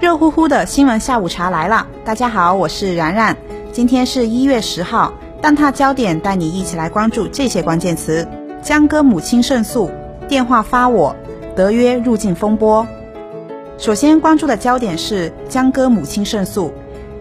热乎乎的新闻下午茶来了，大家好，我是然然。今天是一月十号，蛋挞焦点带你一起来关注这些关键词：江歌母亲胜诉，电话发我，德约入境风波。首先关注的焦点是江歌母亲胜诉。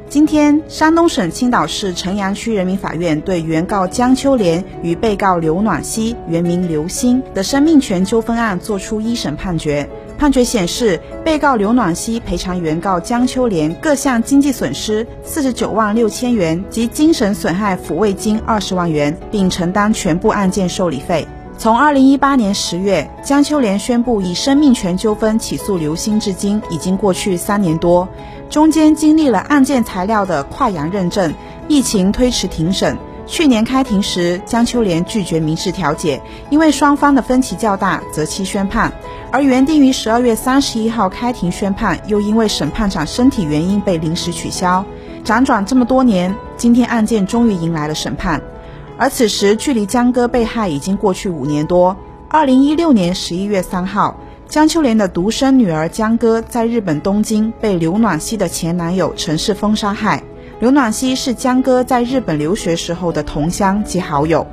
今天，山东省青岛市城阳区人民法院对原告江秋莲与被告刘暖希（原名刘星）的生命权纠纷案作出一审判决。判决显示，被告刘暖希赔偿原告江秋莲各项经济损失四十九万六千元及精神损害抚慰金二十万元，并承担全部案件受理费。从二零一八年十月，江秋莲宣布以生命权纠纷起诉刘星，至今已经过去三年多。中间经历了案件材料的跨洋认证、疫情推迟庭审。去年开庭时，江秋莲拒绝民事调解，因为双方的分歧较大，择期宣判。而原定于十二月三十一号开庭宣判，又因为审判长身体原因被临时取消。辗转这么多年，今天案件终于迎来了审判。而此时，距离江歌被害已经过去五年多。二零一六年十一月三号。江秋莲的独生女儿江歌在日本东京被刘暖希的前男友陈世峰杀害。刘暖希是江歌在日本留学时候的同乡及好友。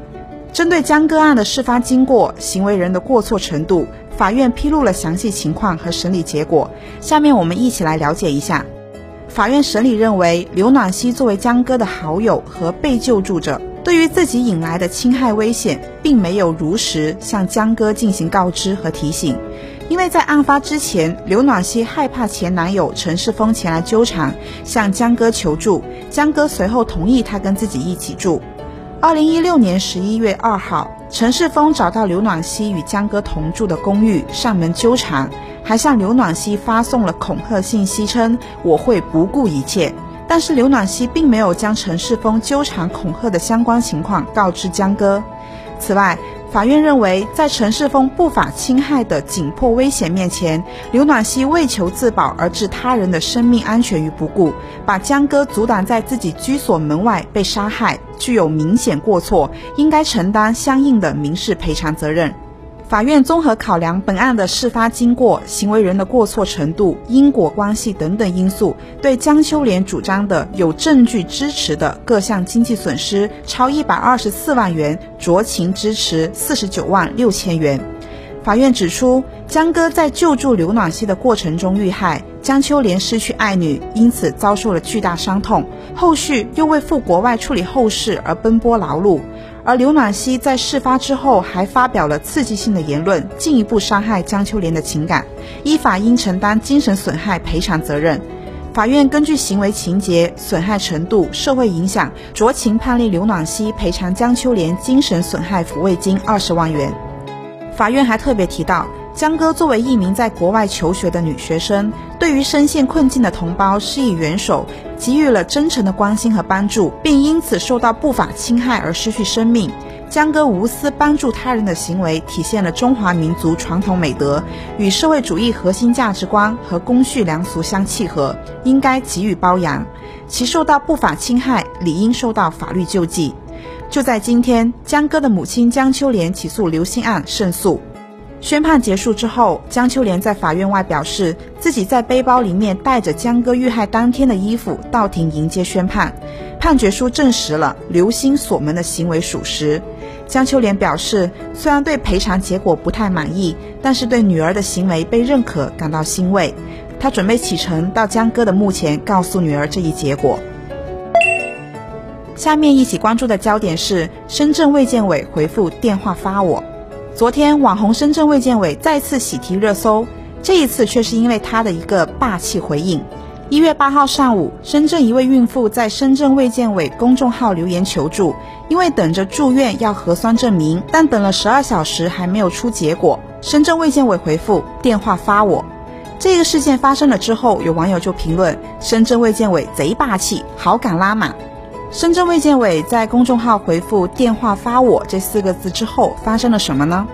针对江歌案的事发经过、行为人的过错程度，法院披露了详细情况和审理结果。下面我们一起来了解一下。法院审理认为，刘暖希作为江歌的好友和被救助者，对于自己引来的侵害危险，并没有如实向江歌进行告知和提醒。因为在案发之前，刘暖希害怕前男友陈世峰前来纠缠，向江歌求助。江歌随后同意他跟自己一起住。二零一六年十一月二号，陈世峰找到刘暖希与江歌同住的公寓，上门纠缠，还向刘暖希发送了恐吓信息，称我会不顾一切。但是刘暖希并没有将陈世峰纠缠恐吓的相关情况告知江歌。此外，法院认为，在陈世峰不法侵害的紧迫危险面前，刘暖希为求自保而置他人的生命安全于不顾，把江哥阻挡在自己居所门外被杀害，具有明显过错，应该承担相应的民事赔偿责任。法院综合考量本案的事发经过、行为人的过错程度、因果关系等等因素，对江秋莲主张的有证据支持的各项经济损失超一百二十四万元，酌情支持四十九万六千元。法院指出，江歌在救助刘暖希的过程中遇害，江秋莲失去爱女，因此遭受了巨大伤痛，后续又为赴国外处理后事而奔波劳碌。而刘暖希在事发之后还发表了刺激性的言论，进一步伤害江秋莲的情感，依法应承担精神损害赔偿责任。法院根据行为情节、损害程度、社会影响，酌情判令刘暖希赔偿江秋莲精神损害抚慰金二十万元。法院还特别提到。江歌作为一名在国外求学的女学生，对于深陷困境的同胞施以援手，给予了真诚的关心和帮助，并因此受到不法侵害而失去生命。江歌无私帮助他人的行为，体现了中华民族传统美德，与社会主义核心价值观和公序良俗相契合，应该给予褒扬。其受到不法侵害，理应受到法律救济。就在今天，江歌的母亲江秋莲起诉刘星案胜诉。宣判结束之后，江秋莲在法院外表示，自己在背包里面带着江歌遇害当天的衣服到庭迎接宣判。判决书证实了刘星锁门的行为属实。江秋莲表示，虽然对赔偿结果不太满意，但是对女儿的行为被认可感到欣慰。她准备启程到江歌的墓前，告诉女儿这一结果。下面一起关注的焦点是深圳卫健委回复电话发我。昨天，网红深圳卫健委再次喜提热搜，这一次却是因为他的一个霸气回应。一月八号上午，深圳一位孕妇在深圳卫健委公众号留言求助，因为等着住院要核酸证明，但等了十二小时还没有出结果。深圳卫健委回复电话发我。这个事件发生了之后，有网友就评论：深圳卫健委贼霸气，好感拉满。深圳卫健委在公众号回复“电话发我”这四个字之后，发生了什么呢？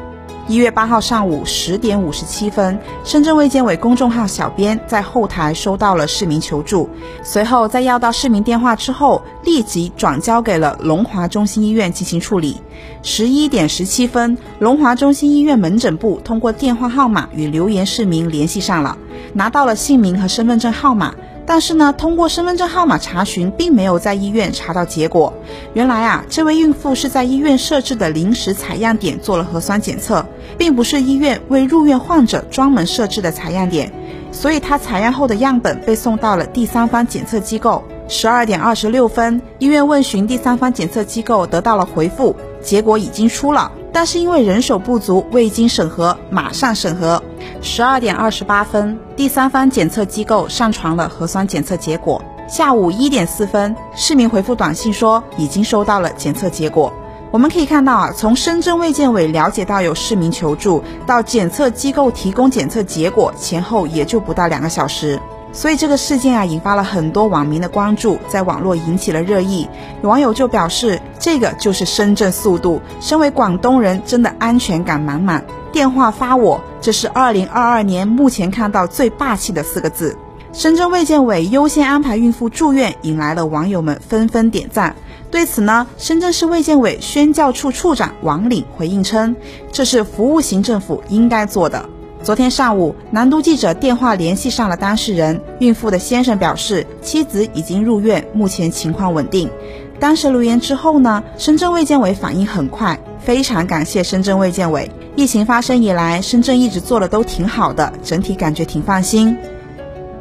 一月八号上午十点五十七分，深圳卫健委公众号小编在后台收到了市民求助，随后在要到市民电话之后，立即转交给了龙华中心医院进行处理。十一点十七分，龙华中心医院门诊部通过电话号码与留言市民联系上了，拿到了姓名和身份证号码。但是呢，通过身份证号码查询，并没有在医院查到结果。原来啊，这位孕妇是在医院设置的临时采样点做了核酸检测，并不是医院为入院患者专门设置的采样点，所以她采样后的样本被送到了第三方检测机构。十二点二十六分，医院问询第三方检测机构，得到了回复，结果已经出了。但是因为人手不足，未经审核，马上审核。十二点二十八分，第三方检测机构上传了核酸检测结果。下午一点四分，市民回复短信说已经收到了检测结果。我们可以看到啊，从深圳卫健委了解到有市民求助，到检测机构提供检测结果，前后也就不到两个小时。所以这个事件啊，引发了很多网民的关注，在网络引起了热议。有网友就表示，这个就是深圳速度。身为广东人，真的安全感满满。电话发我，这是二零二二年目前看到最霸气的四个字。深圳卫健委优先安排孕妇住院，引来了网友们纷纷点赞。对此呢，深圳市卫健委宣教处处长王岭回应称，这是服务型政府应该做的。昨天上午，南都记者电话联系上了当事人，孕妇的先生表示，妻子已经入院，目前情况稳定。当时留言之后呢，深圳卫健委反应很快，非常感谢深圳卫健委。疫情发生以来，深圳一直做的都挺好的，整体感觉挺放心。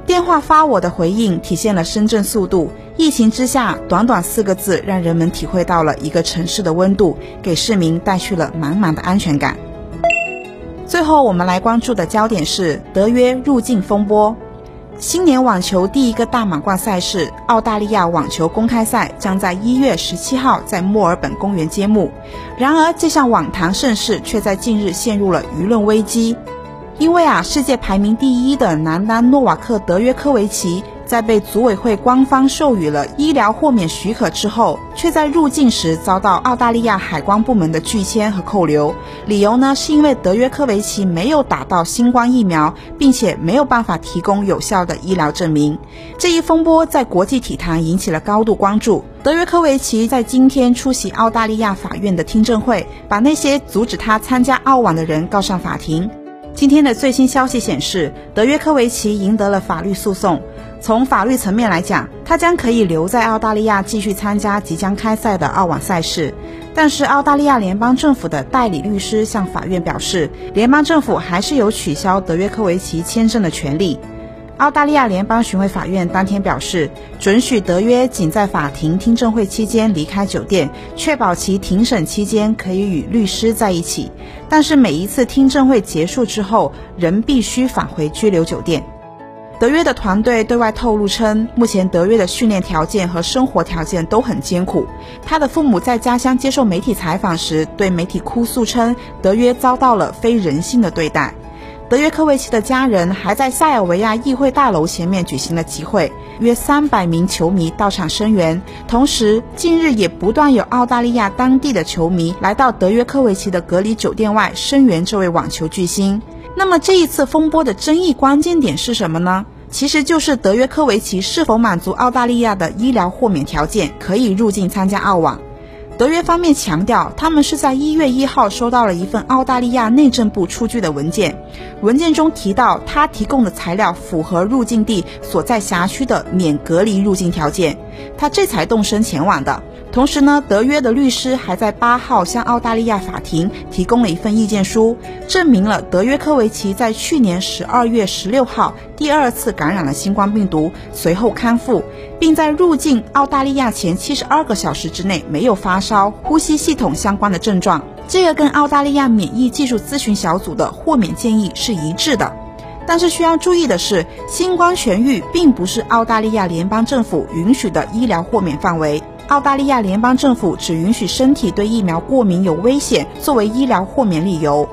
电话发我的回应体现了深圳速度。疫情之下，短短四个字，让人们体会到了一个城市的温度，给市民带去了满满的安全感。最后，我们来关注的焦点是德约入境风波。新年网球第一个大满贯赛事——澳大利亚网球公开赛，将在一月十七号在墨尔本公园揭幕。然而，这项网坛盛事却在近日陷入了舆论危机，因为啊，世界排名第一的男单诺瓦克·德约科维奇。在被组委会官方授予了医疗豁免许可之后，却在入境时遭到澳大利亚海关部门的拒签和扣留。理由呢，是因为德约科维奇没有打到新冠疫苗，并且没有办法提供有效的医疗证明。这一风波在国际体坛引起了高度关注。德约科维奇在今天出席澳大利亚法院的听证会，把那些阻止他参加澳网的人告上法庭。今天的最新消息显示，德约科维奇赢得了法律诉讼。从法律层面来讲，他将可以留在澳大利亚继续参加即将开赛的澳网赛事。但是，澳大利亚联邦政府的代理律师向法院表示，联邦政府还是有取消德约科维奇签证的权利。澳大利亚联邦巡回法院当天表示，准许德约仅在法庭听证会期间离开酒店，确保其庭审期间可以与律师在一起。但是，每一次听证会结束之后，仍必须返回拘留酒店。德约的团队对外透露称，目前德约的训练条件和生活条件都很艰苦。他的父母在家乡接受媒体采访时，对媒体哭诉称，德约遭到了非人性的对待。德约科维奇的家人还在塞尔维亚议会大楼前面举行了集会，约三百名球迷到场声援。同时，近日也不断有澳大利亚当地的球迷来到德约科维奇的隔离酒店外声援这位网球巨星。那么这一次风波的争议关键点是什么呢？其实就是德约科维奇是否满足澳大利亚的医疗豁免条件，可以入境参加澳网。德约方面强调，他们是在一月一号收到了一份澳大利亚内政部出具的文件，文件中提到他提供的材料符合入境地所在辖区的免隔离入境条件，他这才动身前往的。同时呢，德约的律师还在八号向澳大利亚法庭提供了一份意见书，证明了德约科维奇在去年十二月十六号第二次感染了新冠病毒，随后康复，并在入境澳大利亚前七十二个小时之内没有发烧、呼吸系统相关的症状。这个跟澳大利亚免疫技术咨询小组的豁免建议是一致的。但是需要注意的是，新冠痊愈并不是澳大利亚联邦政府允许的医疗豁免范围。澳大利亚联邦政府只允许身体对疫苗过敏有危险作为医疗豁免理由。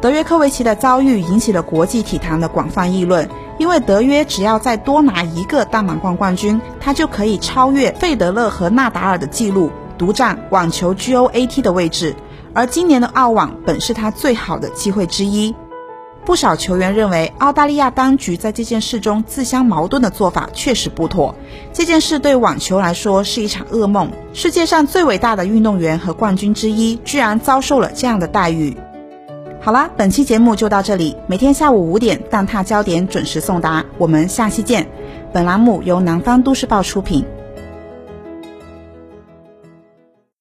德约科维奇的遭遇引起了国际体坛的广泛议论，因为德约只要再多拿一个大满贯冠军，他就可以超越费德勒和纳达尔的纪录，独占网球 GOAT 的位置。而今年的澳网本是他最好的机会之一。不少球员认为，澳大利亚当局在这件事中自相矛盾的做法确实不妥。这件事对网球来说是一场噩梦。世界上最伟大的运动员和冠军之一，居然遭受了这样的待遇。好啦，本期节目就到这里。每天下午五点，蛋挞焦点准时送达。我们下期见。本栏目由南方都市报出品。